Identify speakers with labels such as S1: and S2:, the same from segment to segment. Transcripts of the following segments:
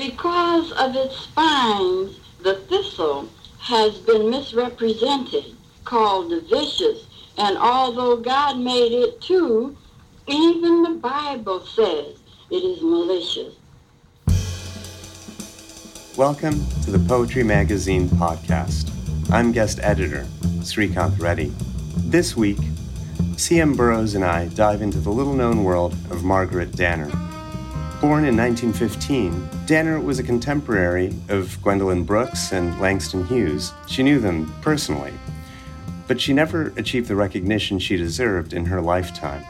S1: Because of its spines, the thistle has been misrepresented, called vicious, and although God made it too, even the Bible says it is malicious.
S2: Welcome to the Poetry Magazine podcast. I'm guest editor Srikanth Reddy. This week, C.M. Burroughs and I dive into the little known world of Margaret Danner. Born in 1915, Danner was a contemporary of Gwendolyn Brooks and Langston Hughes. She knew them personally, but she never achieved the recognition she deserved in her lifetime.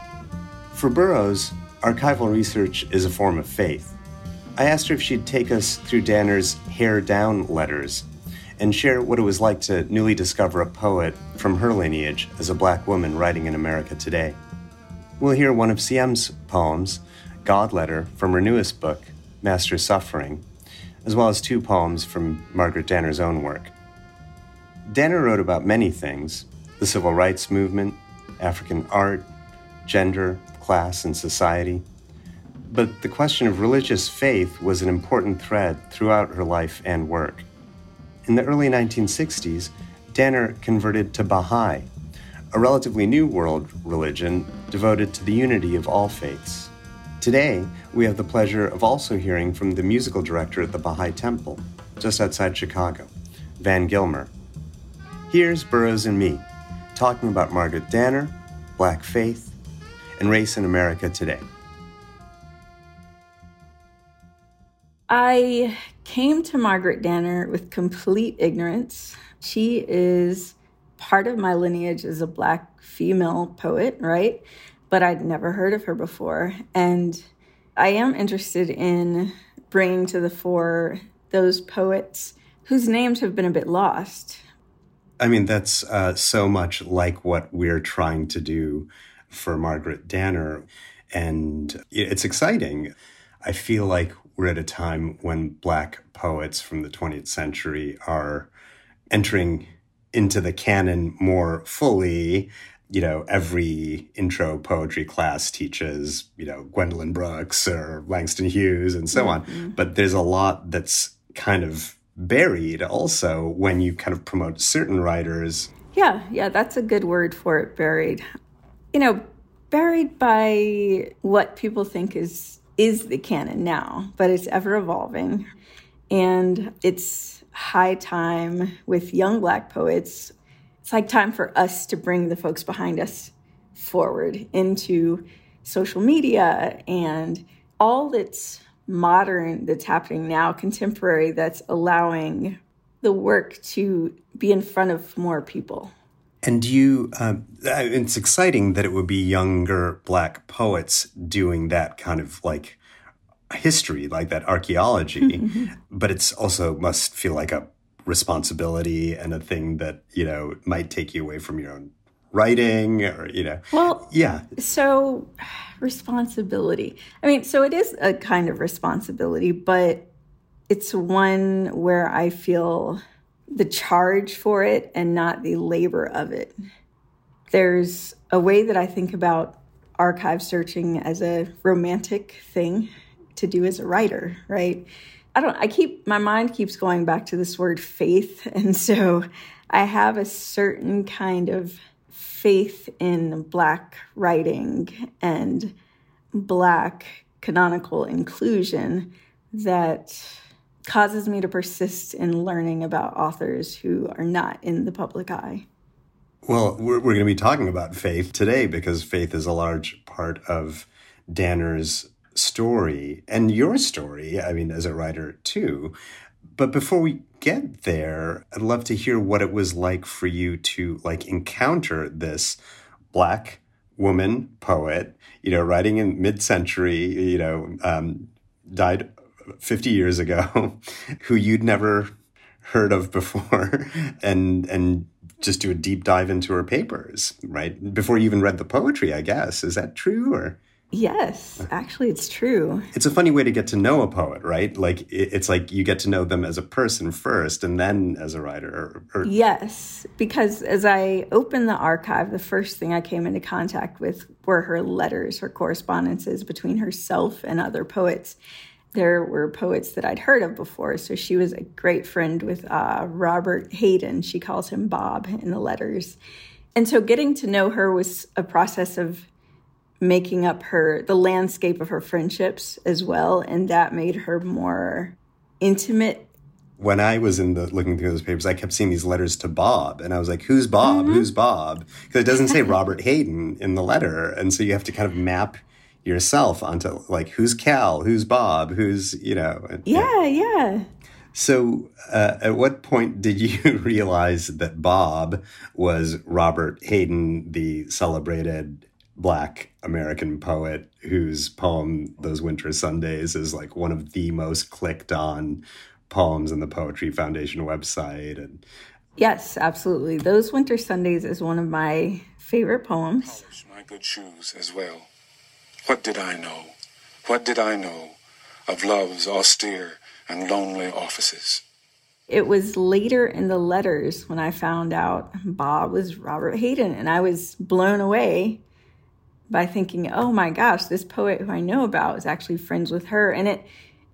S2: For Burroughs, archival research is a form of faith. I asked her if she'd take us through Danner's hair down letters and share what it was like to newly discover a poet from her lineage as a black woman writing in America today. We'll hear one of CM's poems, God Letter, from her newest book, Master Suffering, as well as two poems from Margaret Danner's own work. Danner wrote about many things the civil rights movement, African art, gender, class, and society. But the question of religious faith was an important thread throughout her life and work. In the early 1960s, Danner converted to Baha'i, a relatively new world religion devoted to the unity of all faiths. Today, we have the pleasure of also hearing from the musical director at the Baha'i Temple, just outside Chicago, Van Gilmer. Here's Burroughs and me, talking about Margaret Danner, Black faith, and race in America today.
S3: I came to Margaret Danner with complete ignorance. She is part of my lineage as a Black female poet, right? But I'd never heard of her before. And I am interested in bringing to the fore those poets whose names have been a bit lost.
S2: I mean, that's uh, so much like what we're trying to do for Margaret Danner. And it's exciting. I feel like we're at a time when Black poets from the 20th century are entering into the canon more fully. You know, every intro poetry class teaches, you know, Gwendolyn Brooks or Langston Hughes and so mm-hmm. on. But there's a lot that's kind of buried also when you kind of promote certain writers.
S3: Yeah, yeah, that's a good word for it, buried. You know, buried by what people think is is the canon now, but it's ever evolving. And it's high time with young Black poets. It's like time for us to bring the folks behind us forward into social media and all that's modern that's happening now, contemporary, that's allowing the work to be in front of more people.
S2: And you, uh, it's exciting that it would be younger Black poets doing that kind of like history, like that archaeology. but it's also must feel like a responsibility and a thing that you know might take you away from your own writing or you know
S3: well
S2: yeah
S3: so responsibility i mean so it is a kind of responsibility but it's one where i feel the charge for it and not the labor of it. There's a way that I think about archive searching as a romantic thing to do as a writer, right? I don't I keep my mind keeps going back to this word faith and so I have a certain kind of faith in black writing and black canonical inclusion that causes me to persist in learning about authors who are not in the public eye.
S2: Well, we're, we're going to be talking about faith today because faith is a large part of Danner's story and your story, I mean, as a writer too. But before we get there, I'd love to hear what it was like for you to like encounter this black woman poet, you know, writing in mid-century, you know, um, died 50 years ago who you'd never heard of before and and just do a deep dive into her papers right? Before you even read the poetry i guess. Is that true or
S3: yes actually it's true
S2: it's a funny way to get to know a poet right like it's like you get to know them as a person first and then as a writer
S3: or, or... yes because as i opened the archive the first thing i came into contact with were her letters her correspondences between herself and other poets there were poets that I'd heard of before. So she was a great friend with uh, Robert Hayden. She calls him Bob in the letters. And so getting to know her was a process of making up her the landscape of her friendships as well and that made her more intimate
S2: when I was in the looking through those papers, I kept seeing these letters to Bob, and I was like, "Who's Bob? Mm-hmm. Who's Bob?" Because it doesn't say Robert Hayden in the letter, and so you have to kind of map yourself onto like, "Who's Cal? Who's Bob? Who's you know?"
S3: Yeah, yeah.
S2: So, uh, at what point did you realize that Bob was Robert Hayden, the celebrated Black American poet whose poem "Those Winter Sundays" is like one of the most clicked on poems in the Poetry Foundation website and
S3: Yes, absolutely. Those Winter Sundays is one of my favorite poems.
S4: My good shoes as well. What did I know? What did I know of love's austere and lonely offices?
S3: It was later in the letters when I found out Bob was Robert Hayden, and I was blown away by thinking, oh my gosh, this poet who I know about is actually friends with her. And it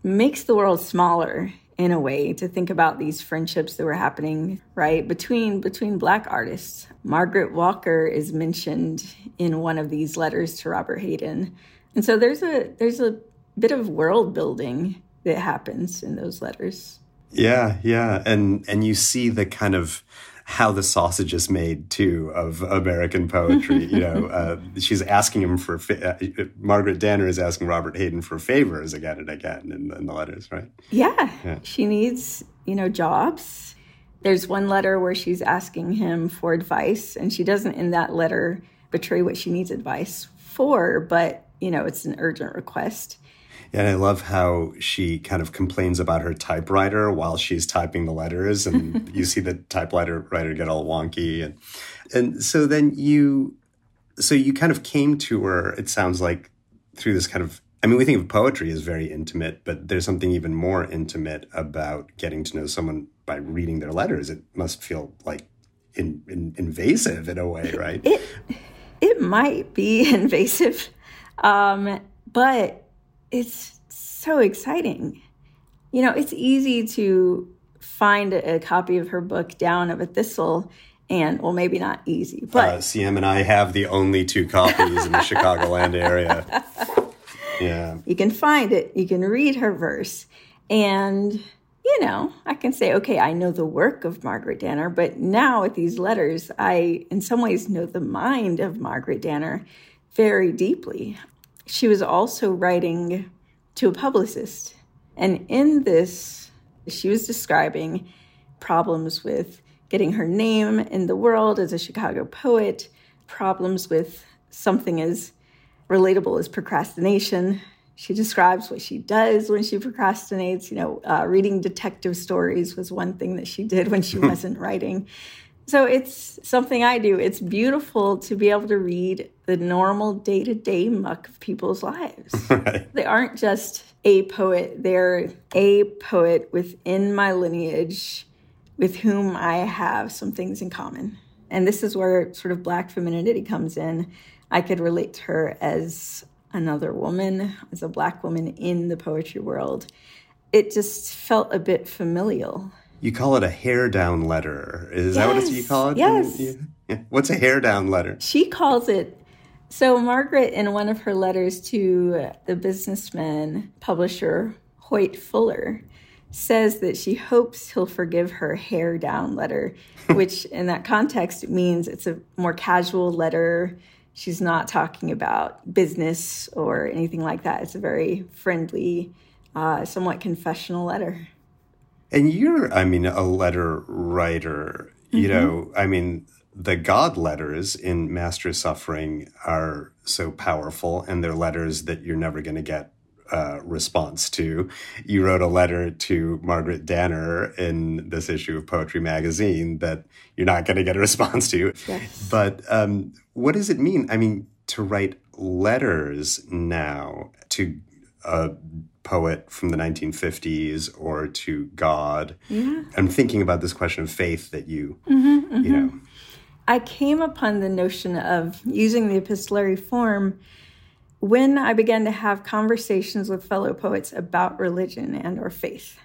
S3: makes the world smaller in a way to think about these friendships that were happening right between between black artists. Margaret walker is mentioned in one of these letters to robert hayden. And so there's a there's a bit of world building that happens in those letters.
S2: Yeah yeah. And and you see the kind of how the sausage is made too of American poetry. you know, uh, she's asking him for uh, Margaret Danner is asking Robert Hayden for favors again and again in, in the letters, right?
S3: Yeah. yeah, she needs you know jobs. There's one letter where she's asking him for advice, and she doesn't in that letter betray what she needs advice for, but you know it's an urgent request.
S2: And I love how she kind of complains about her typewriter while she's typing the letters, and you see the typewriter writer get all wonky, and and so then you, so you kind of came to her. It sounds like through this kind of. I mean, we think of poetry as very intimate, but there's something even more intimate about getting to know someone by reading their letters. It must feel like in, in, invasive in a way, right?
S3: It it might be invasive, um, but it's so exciting. You know, it's easy to find a, copy of her book down of a thistle and well maybe not easy but uh,
S2: cm and i have the only two copies in the chicagoland area. Yeah.
S3: You can find it. You can read her verse. And you know i can say okay i know the work of margaret danner but now with these letters i in some ways know the mind of margaret danner very deeply she was also writing to a publicist. And in this, she was describing problems with getting her name in the world as a Chicago poet, problems with something as relatable as procrastination. She describes what she does when she procrastinates. You know, uh, reading detective stories was one thing that she did when she wasn't writing. So it's something I do. It's beautiful to be able to read the normal day to day muck of people's lives. Right. They aren't just a poet, they're a poet within my lineage with whom I have some things in common. And this is where sort of Black femininity comes in. I could relate to her as another woman, as a Black woman in the poetry world. It just felt a bit familial
S2: you call it a hair down letter. Is yes. that what you call it?
S3: Yes.
S2: Yeah. What's a hair down letter?
S3: She calls it. So Margaret, in one of her letters to the businessman publisher Hoyt Fuller, says that she hopes he'll forgive her hair down letter, which in that context means it's a more casual letter. She's not talking about business or anything like that. It's a very friendly, uh, somewhat confessional letter.
S2: And you're, I mean, a letter writer. Mm-hmm. You know, I mean, the God letters in Master Suffering are so powerful, and they're letters that you're never going to get uh, response to. You wrote a letter to Margaret Danner in this issue of Poetry Magazine that you're not going to get a response to. Yes. But um, what does it mean? I mean, to write letters now to a poet from the 1950s or to God. Yeah. I'm thinking about this question of faith that you, mm-hmm, mm-hmm. you know.
S3: I came upon the notion of using the epistolary form when I began to have conversations with fellow poets about religion and or faith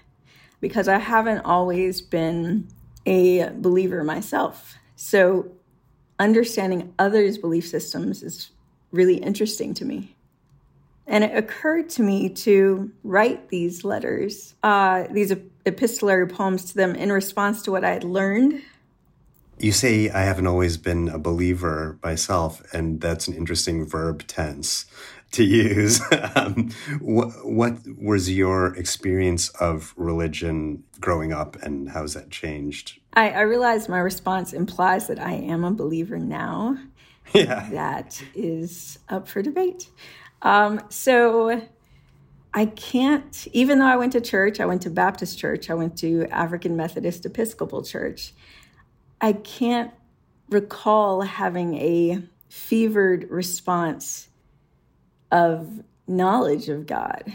S3: because I haven't always been a believer myself. So understanding others' belief systems is really interesting to me. And it occurred to me to write these letters, uh, these epistolary poems to them in response to what I had learned.
S2: You say I haven't always been a believer myself, and that's an interesting verb tense to use. um, what, what was your experience of religion growing up, and how's that changed?
S3: I, I realize my response implies that I am a believer now.
S2: Yeah.
S3: That is up for debate. Um, so I can't, even though I went to church, I went to Baptist church, I went to African Methodist Episcopal church, I can't recall having a fevered response of knowledge of God.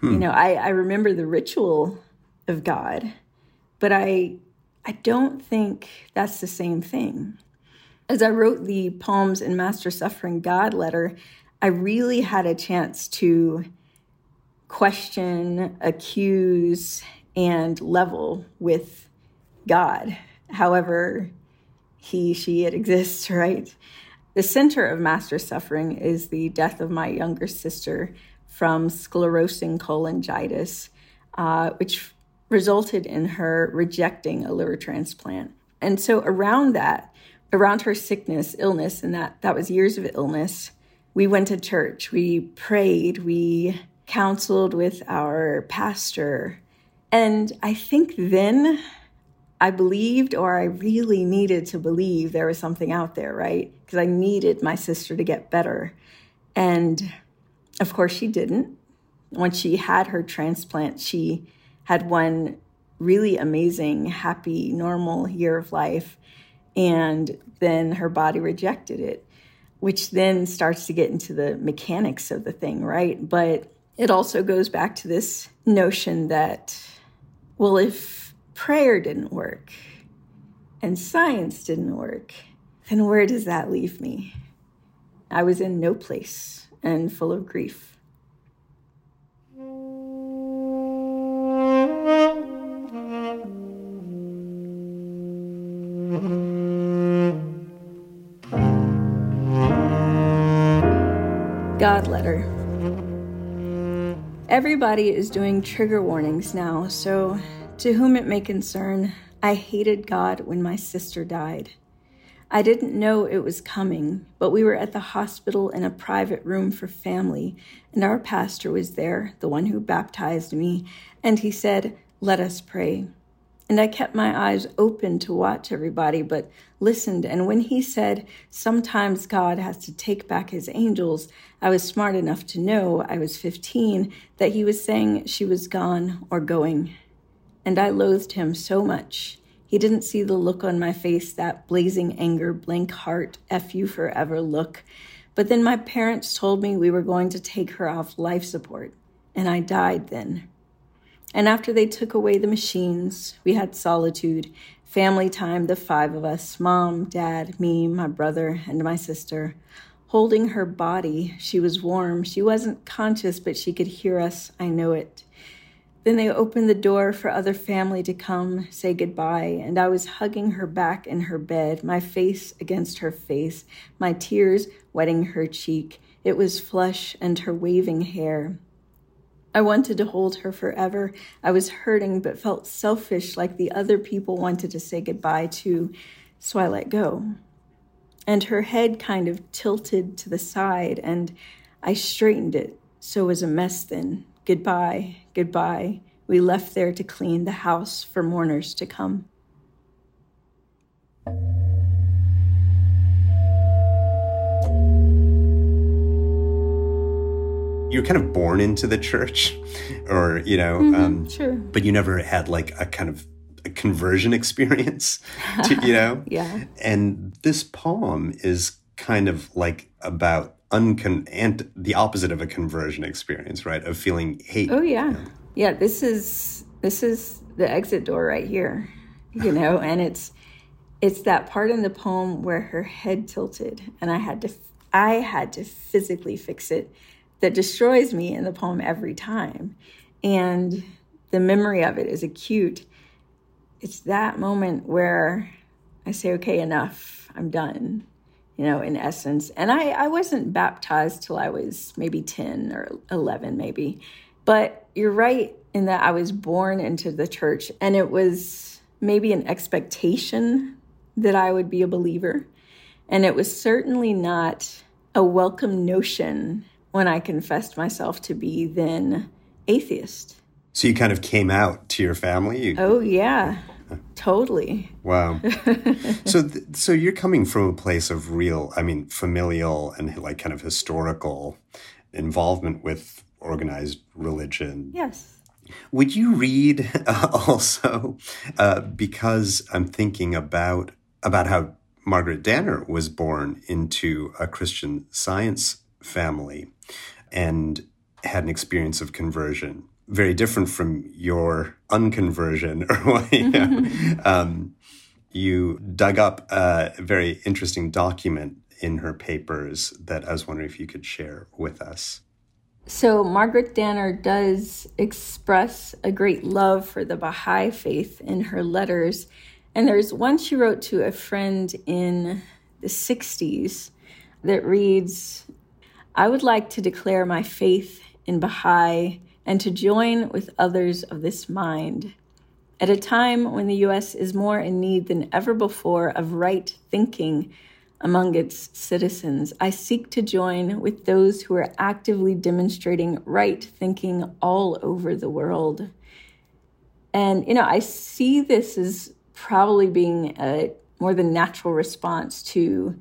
S3: Hmm. You know, I, I remember the ritual of God, but I I don't think that's the same thing. As I wrote the poems in Master Suffering God letter, I really had a chance to question, accuse, and level with God, however he, she, it exists, right? The center of master suffering is the death of my younger sister from sclerosing cholangitis, uh, which resulted in her rejecting a liver transplant. And so around that, around her sickness, illness, and that that was years of illness, we went to church, we prayed, we counseled with our pastor. And I think then I believed, or I really needed to believe there was something out there, right? Because I needed my sister to get better. And of course, she didn't. When she had her transplant, she had one really amazing, happy, normal year of life. And then her body rejected it which then starts to get into the mechanics of the thing, right? But it also goes back to this notion that, well, if prayer didn't work and science didn't work, then where does that leave me? I was in no place and full of grief. God letter. Everybody is doing trigger warnings now, so to whom it may concern, I hated God when my sister died. I didn't know it was coming, but we were at the hospital in a private room for family, and our pastor was there, the one who baptized me, and he said, Let us pray. And I kept my eyes open to watch everybody, but listened. And when he said, Sometimes God has to take back his angels, I was smart enough to know, I was 15, that he was saying she was gone or going. And I loathed him so much. He didn't see the look on my face, that blazing anger, blank heart, F you forever look. But then my parents told me we were going to take her off life support, and I died then. And after they took away the machines, we had solitude, family time, the five of us mom, dad, me, my brother, and my sister. Holding her body, she was warm. She wasn't conscious, but she could hear us. I know it. Then they opened the door for other family to come say goodbye, and I was hugging her back in her bed, my face against her face, my tears wetting her cheek. It was flush and her waving hair. I wanted to hold her forever. I was hurting, but felt selfish like the other people wanted to say goodbye to, so I let go. And her head kind of tilted to the side, and I straightened it, so it was a mess then. Goodbye, goodbye. We left there to clean the house for mourners to come.
S2: You're kind of born into the church or you know
S3: mm-hmm, um, sure.
S2: but you never had like a kind of a conversion experience to, you know?
S3: Yeah.
S2: And this poem is kind of like about uncon and the opposite of a conversion experience right? Of feeling hate
S3: oh yeah. you know? yeah this is this is the exit door right here you know? And it's it's that part in the poem where her head tilted and i had to I had to physically fix it that destroys me in the poem every time. And the memory of it is acute. It's that moment where I say, okay, enough, I'm done, you know, in essence. And I, I wasn't baptized till I was maybe 10 or 11, maybe. But you're right in that I was born into the church and it was maybe an expectation that I would be a believer. And it was certainly not a welcome notion when I confessed myself to be then atheist.
S2: So you kind of came out to your family? You...
S3: Oh, yeah. Totally.
S2: Wow. so, th- so you're coming from a place of real, I mean, familial and like kind of historical involvement with organized religion.
S3: Yes.
S2: Would you read uh, also, uh, because I'm thinking about about how Margaret Danner was born into a Christian Science family and had an experience of conversion very different from your unconversion or you, know, um, you dug up a very interesting document in her papers that I was wondering if you could share with us.
S3: So, Margaret Danner does express a great love for the Baha'i faith in her letters. And there's one she wrote to a friend in the 60s that reads I would like to declare my faith in Baha'i and to join with others of this mind. At a time when the U.S. is more in need than ever before of right thinking among its citizens, I seek to join with those who are actively demonstrating right thinking all over the world. And, you know, I see this as probably being a more than natural response to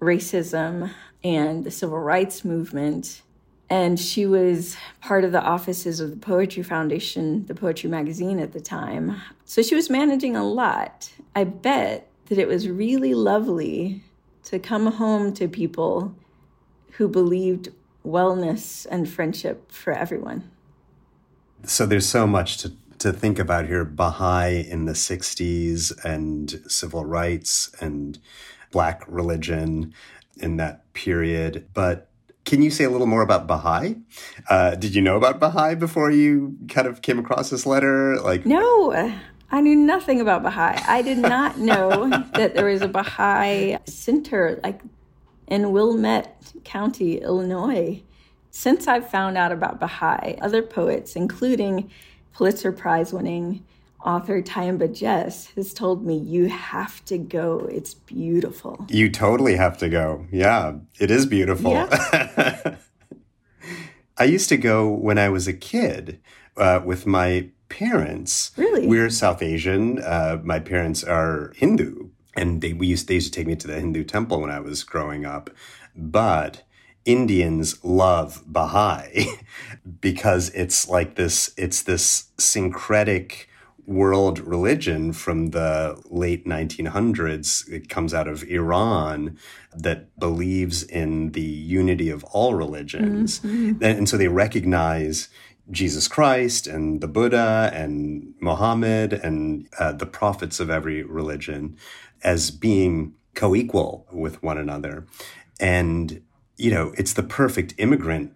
S3: racism and the civil rights movement and she was part of the offices of the Poetry Foundation, the Poetry Magazine at the time. So she was managing a lot. I bet that it was really lovely to come home to people who believed wellness and friendship for everyone.
S2: So there's so much to, to think about here Baha'i in the 60s and civil rights and black religion in that period. But can you say a little more about Baha'i? Uh, did you know about Baha'i before you kind of came across this letter? Like,
S3: no, I knew nothing about Baha'i. I did not know that there was a Baha'i center like in Wilmette County, Illinois. Since I've found out about Baha'i, other poets, including Pulitzer Prize winning author Tyehimba Jess has told me you have to go. It's beautiful.
S2: You totally have to go. Yeah, it is beautiful. Yeah. I used to go when I was a kid uh, with my parents.
S3: Really?
S2: We're South Asian. Uh, my parents are Hindu, and they we used they used to take me to the Hindu temple when I was growing up. But Indians love Baha'i because it's like this. It's this syncretic world religion from the late 1900s. It comes out of Iran that believes in the unity of all religions. Mm-hmm. And, so they recognize Jesus Christ and the Buddha and Muhammad and uh, the prophets of every religion as being co equal with one another. And, you know, it's the perfect immigrant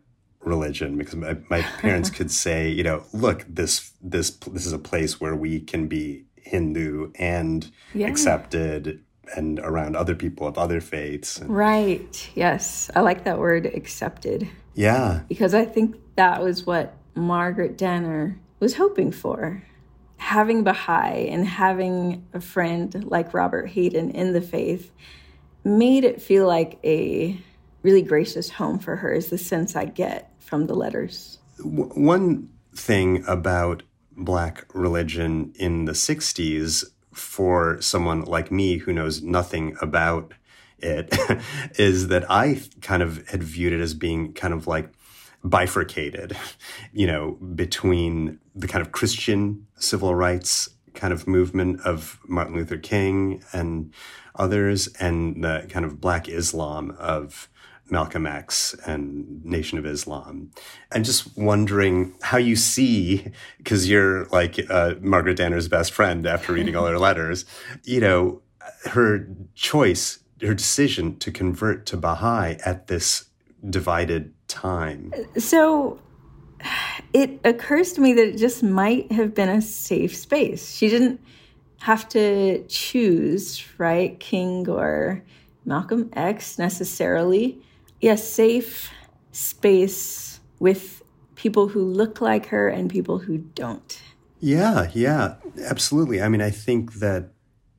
S2: religion because my, my parents could say, you know, look, this this this is a place where we can be Hindu and yeah. accepted and around other people of other faiths.
S3: Right. Yes. I like that word accepted.
S2: Yeah.
S3: Because I think that was what Margaret Danner was hoping for. Having Baha'i and having a friend like Robert Hayden in the faith made it feel like a really gracious home for her, is the sense I get from the letters.
S2: One thing about Black religion in the 60s for someone like me who knows nothing about it is that I kind of had viewed it as being kind of like bifurcated, you know, between the kind of Christian civil rights kind of movement of Martin Luther King and others and the kind of Black Islam of Malcolm X and Nation of Islam. I'm just wondering how you see, because you're like uh, Margaret Danner's best friend after reading all her letters, you know, her choice her decision to convert to Baha'i at this divided time?
S3: So it occurs to me that it just might have been a safe space. She didn't have to choose, right? King or Malcolm X necessarily. Yes, safe space with people who look like her and people who don't.
S2: Yeah, yeah, absolutely. I mean, I think that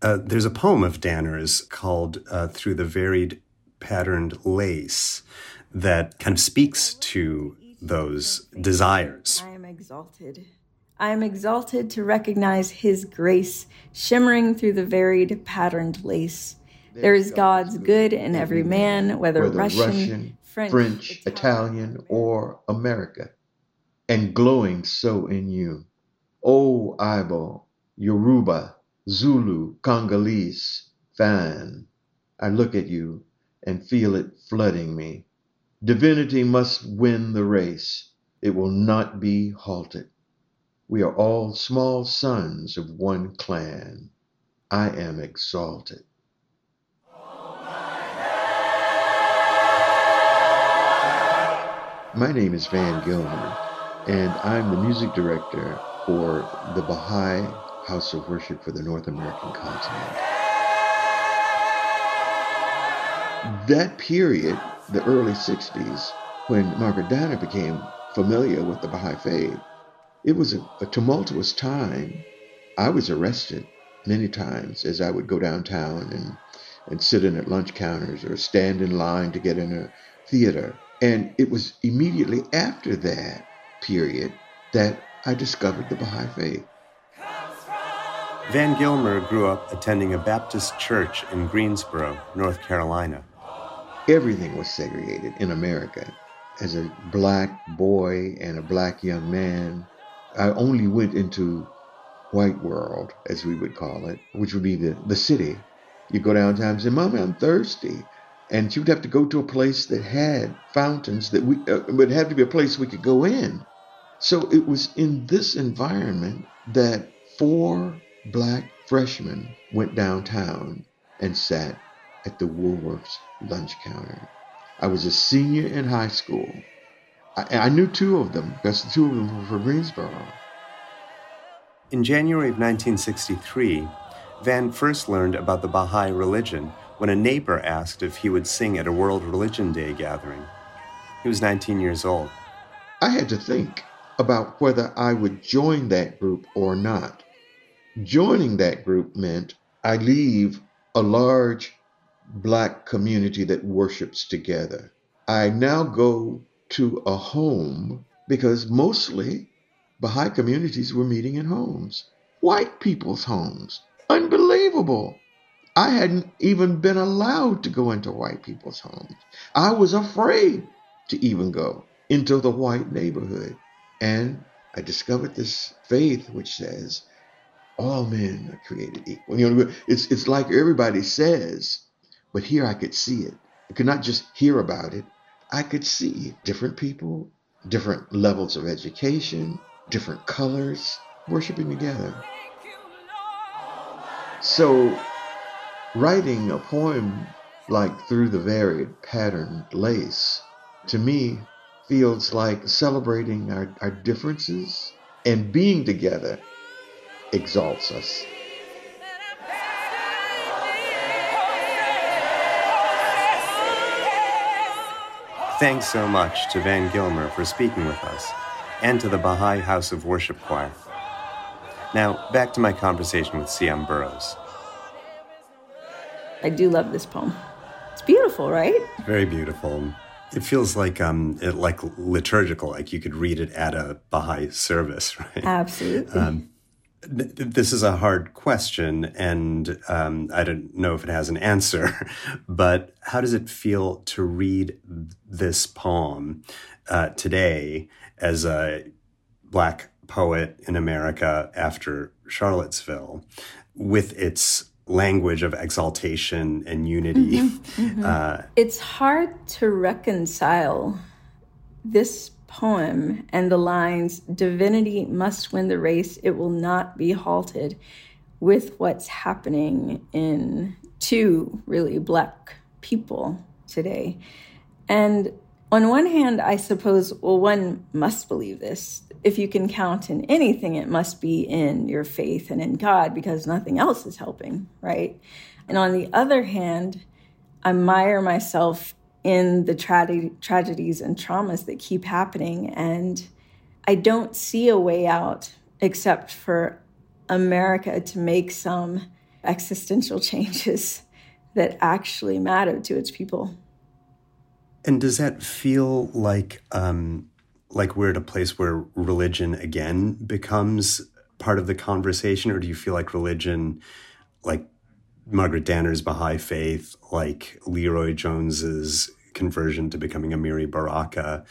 S2: uh, there's a poem of Danner's called uh, Through the Varied Patterned Lace that kind of speaks to those desires.
S3: I am exalted. I am exalted to recognize his grace shimmering through the varied patterned lace. There is God's good in every man, whether, whether Russian, Russian, French,
S5: French Italian, Italian, or America, and glowing so in you. O Ibo, Yoruba, Zulu, Congolese, Fan, I look at you and feel it flooding me. Divinity must win the race. It will not be halted. We are all small sons of one clan. I am exalted. My name is Van Gilmer, and I'm the music director for the Baha'i House of Worship for the North American continent. That period the early 60s, when Margaret Danner became familiar with the Baha'i faith, it was a, a tumultuous time. I was arrested many times as I would go downtown and, and sit in at lunch counters or stand in line to get in a theater. And it was immediately after that period that I discovered the Baha'i faith.
S2: Van Gilmer grew up attending a Baptist church in Greensboro, North Carolina
S5: everything was segregated in America. As a black boy and a black young man, I only went into white world, as we would call it, which would be the, the city. You go downtown and say, Mommy, I'm thirsty. And she would have to go to a place that had fountains that we, uh, would have to be a place we could go in. So it was in this environment that four black freshmen went downtown and sat at the Woolworths lunch counter. I was a senior in high school. I, I knew two of them because the two of them were from Greensboro.
S2: In January of 1963, Van first learned about the Baha'i religion when a neighbor asked if he would sing at a World Religion Day gathering. He was 19 years old.
S5: I had to think about whether I would join that group or not. Joining that group meant I leave a large black community that worships together. I now go to a home because mostly Baha'i communities were meeting in homes, white people's homes. Unbelievable. I hadn't even been allowed to go into white people's homes. I was afraid to even go into the white neighborhood. And I discovered this faith which says all men are created equal. You know, it's, it's like everybody says but here I could see it. I could not just hear about it, I could see different people, different levels of education, different colors worshiping together. So, writing a poem like Through the Varied Patterned Lace, to me, feels like celebrating our, our differences and being together exalts us.
S2: Thanks so much to Van Gilmer for speaking with us, and to the Baha'i House of Worship Choir. Now, back to my conversation with C.M. Burroughs.
S3: I do love this poem. It's beautiful, right?
S2: Very beautiful. It feels like um, it, like liturgical, like you could read it at a Baha'i service, right?
S3: Absolutely. Um,
S2: this is a hard question, and um, I don't know if it has an answer, but how does it feel to read this poem uh, today as a Black poet in America after Charlottesville with its language of exaltation and unity? Mm-hmm,
S3: mm-hmm. Uh, it's hard to reconcile this poem and the lines, Divinity must win the race, it will not be halted, with what's happening in two really black people today. And on one hand, I suppose, well, one must believe this. If you can count in anything, it must be in your faith and in God because nothing else is helping, right? And on the other hand, I admire myself in the tra- tragedies and traumas that keep happening. And I don't see a way out except for America to make some existential changes that actually matter to its people.
S2: And does that feel like um, like we're at a place where religion again becomes part of the conversation, or do you feel like religion, like Margaret Danner's Baha'i faith, like LeRoi Jones's conversion to becoming Amiri Baraka,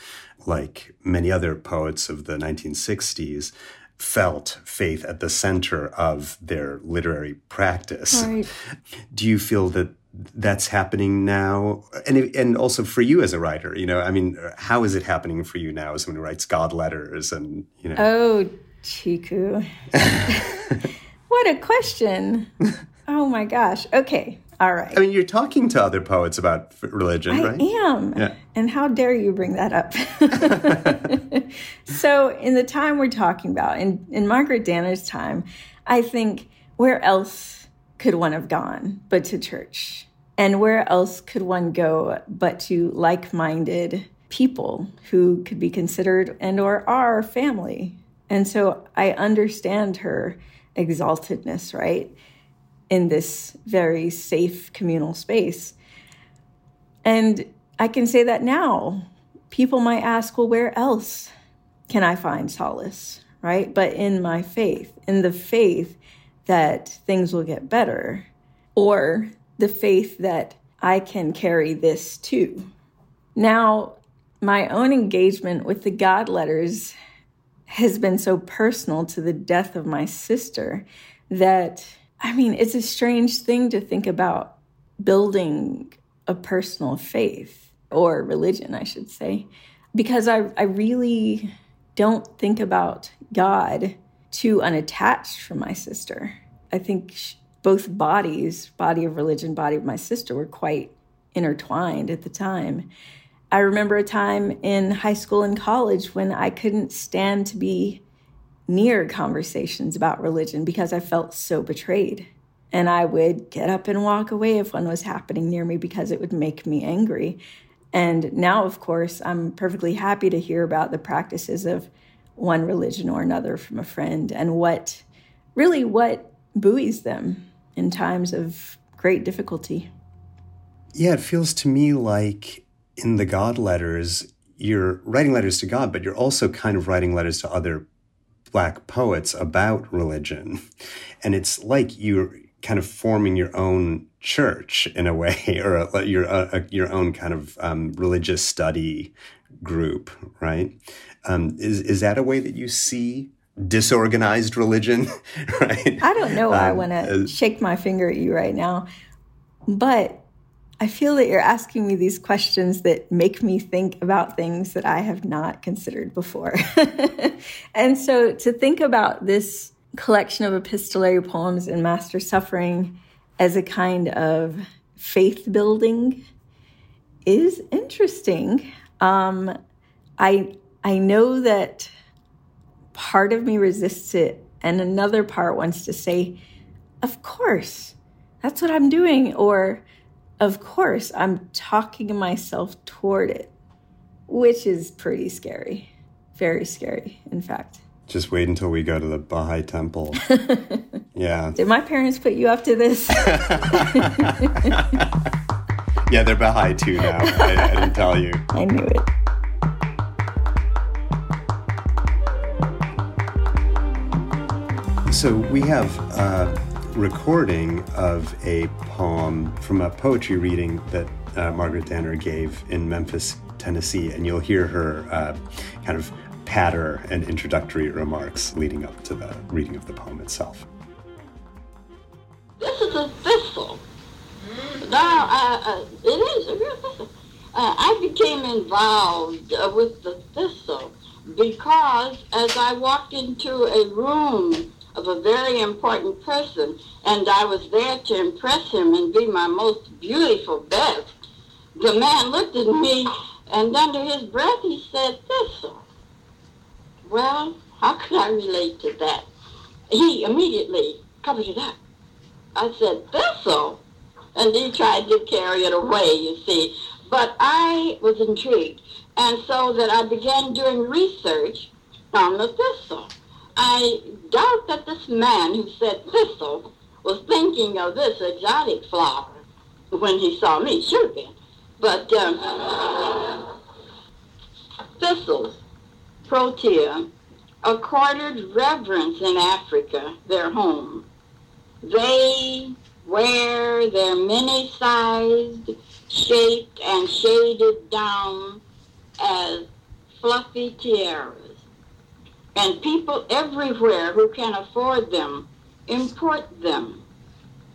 S2: like many other poets of the 1960s, felt faith at the center of their literary practice.
S3: Right.
S2: Do you feel that that's happening now. And and also for you as a writer you know i mean how is it happening for you now as someone who writes god letters and you know?
S3: Oh chiku. What a question. Oh my gosh. Okay. All right.
S2: I mean you're talking to other poets about religion
S3: I
S2: right?
S3: am.
S2: Yeah.
S3: and how dare you bring that up? So in the time we're talking about in, in margaret danner's time i think where else could one have gone but to church? And where else could one go but to like-minded people who could be considered and or are family? And so i understand her exaltedness right in this very safe communal space. And i can say that now. People might ask well where else can i find solace? Right? But in my faith in the faith that things will get better or the faith that I can carry this too. Now, my own engagement with the God letters has been so personal to the death of my sister that, I mean, it's a strange thing to think about building a personal faith or religion, I should say, because I, I really don't think about God too unattached from my sister. I think both bodies, body of religion, body of my sister, were quite intertwined at the time. I remember a time in high school and college when I couldn't stand to be near conversations about religion because I felt so betrayed. And I would get up and walk away if one was happening near me because it would make me angry. And now, of course, I'm perfectly happy to hear about the practices of one religion or another from a friend and what really what buoys them in times of great difficulty.
S2: Yeah, it feels to me like in the God letters, you're writing letters to God, but you're also kind of writing letters to other Black poets about religion. And it's like you're kind of forming your own church in a way, or a, your, a, your own kind of um, religious study group, right? Um, is, is that a way that you see disorganized religion, right?
S3: I don't know. I
S2: Um,
S3: want to
S2: uh,
S3: shake my finger at you right now, but I feel that you're asking me these questions that make me think about things that I have not considered before. and so to think about this collection of epistolary poems in Master Suffering as a kind of faith building is interesting. Um, I I know that part of me resists it, and another part wants to say, "Of course, that's what I'm doing," or "Of course, I'm talking myself toward it," which is pretty scary, very scary, in fact.
S2: Just wait until we go to the Baha'i temple. yeah.
S3: Did my parents put you up to this?
S2: Yeah, they're Baha'i too now. I, I didn't tell you.
S3: I knew it.
S2: So we have a recording of a poem from a poetry reading that uh, Margaret Danner gave in Memphis, Tennessee, and you'll hear her uh, kind of patter and introductory remarks leading up to the reading of the poem itself.
S1: This is a thistle. Now, uh, uh, it is a real thistle. Uh, I became involved uh, with the thistle because as I walked into a room of a very important person, and I was there to impress him and be my most beautiful best. The man looked at me, and under his breath he said, Thistle. Well, how could I relate to that? He immediately covered it up. I said, Thistle? And he tried to carry it away, you see. But I was intrigued, and so that I began doing research on the thistle. I doubt that this man who said thistle was thinking of this exotic flower when he saw me. Should have been. But um, thistles, protea, accorded reverence in Africa, their home. They wear their many-sized, shaped, and shaded down as fluffy tiaras. And people everywhere who can afford them import them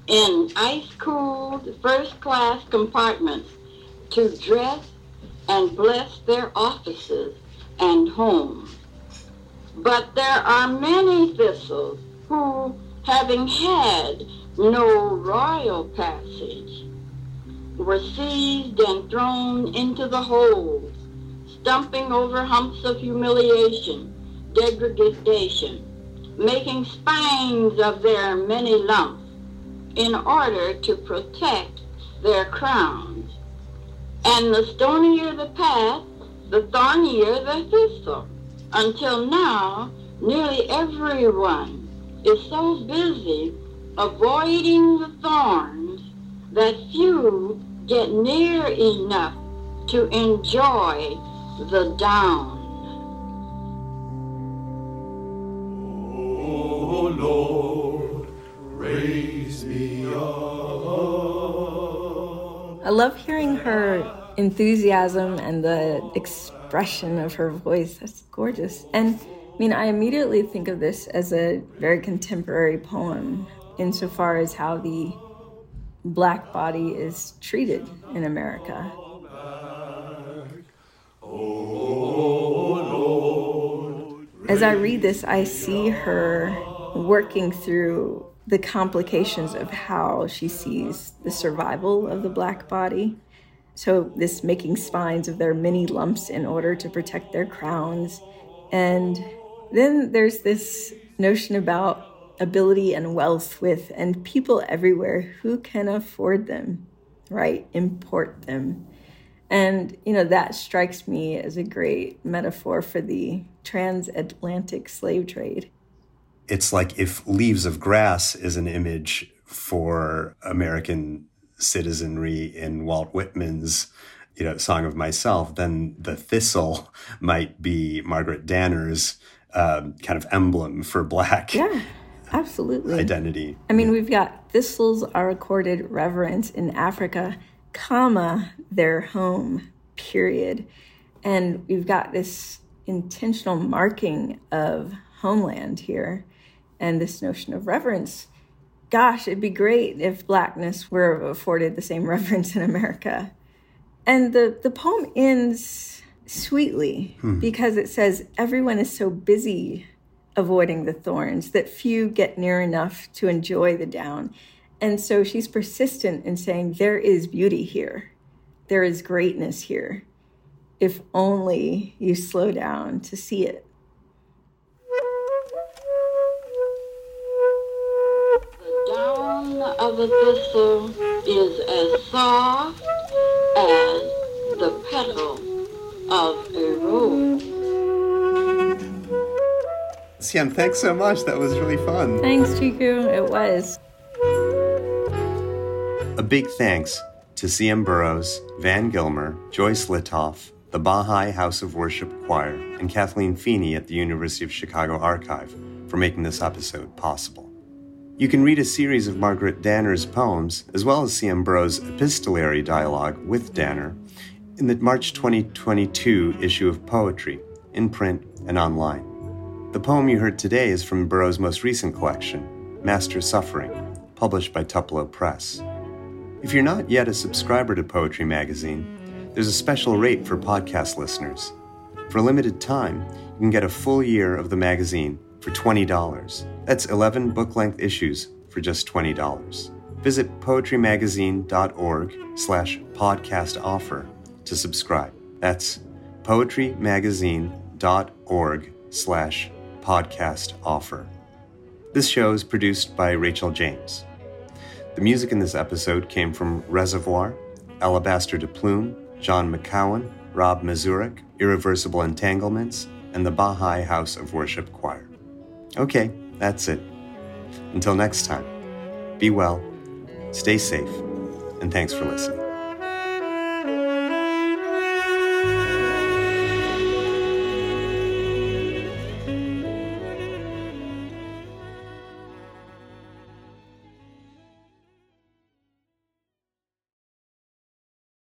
S1: in ice-cooled first-class compartments to dress and bless their offices and home. But there are many thistles who, having had no royal passage, were seized and thrown into the holes, stumping over humps of humiliation, degradation, making spines of their many lumps in order to protect their crowns. And the stonier the path, the thornier the thistle. Until now, nearly everyone is so busy avoiding the thorns that few get near enough to enjoy the down.
S6: Oh Lord, raise me up.
S3: I love hearing her enthusiasm and the expression of her voice. That's gorgeous. And I mean, I immediately think of this as a very contemporary poem insofar as how the black body is treated in America. As I read this, I see her working through the complications of how she sees the survival of the black body. So, this making spines of their many lumps in order to protect their crowns. And then there's this notion about ability and wealth with, and people everywhere who can afford them, right? Import them. And, you know, that strikes me as a great metaphor for the transatlantic slave trade.
S2: It's like if Leaves of Grass is an image for American citizenry in Walt Whitman's you know, Song of Myself, then the thistle might be Margaret Danner's um, kind of emblem for black.
S3: Yeah, absolutely.
S2: Identity.
S3: I mean, we've got thistles are accorded reverence in Africa, comma, their home, period. And we've got this intentional marking of homeland here and this notion of reverence. Gosh, it'd be great if blackness were afforded the same reverence in America. And the, the poem ends sweetly hmm. because it says, Everyone is so busy avoiding the thorns that few get near enough to enjoy the down. And so she's persistent in saying, There is beauty here, there is greatness here, if only you slow down to see it.
S1: Of the thistle is as soft as the petal of a rose.
S2: CM, thanks so much. That was really fun.
S3: Thanks, Chiku. It was.
S2: A big thanks to CM Burroughs, Van Gilmer, Joyce Litoff, the Baha'i House of Worship Choir, and Kathleen Feeney at the University of Chicago Archive for making this episode possible. You can read a series of Margaret Danner's poems, as well as C.M. Burroughs' epistolary dialogue with Danner, in the March 2022 issue of Poetry, in print and online. The poem you heard today is from Burroughs' most recent collection, Master Suffering, published by Tupelo Press. If you're not yet a subscriber to Poetry Magazine, there's a special rate for podcast listeners. For a limited time, you can get a full year of the magazine for $20. That's 11 book length issues for just $20. Visit poetrymagazine.org slash podcast offer to subscribe. That's poetrymagazine.org slash podcast offer. This show is produced by Rachel James. The music in this episode came from Reservoir, Alabaster de Plume, John McCowan, Rob Mazurek, Irreversible Entanglements, and the Baha'i House of Worship Choir. Okay, that's it. Until next time, be well, stay safe, and thanks for listening.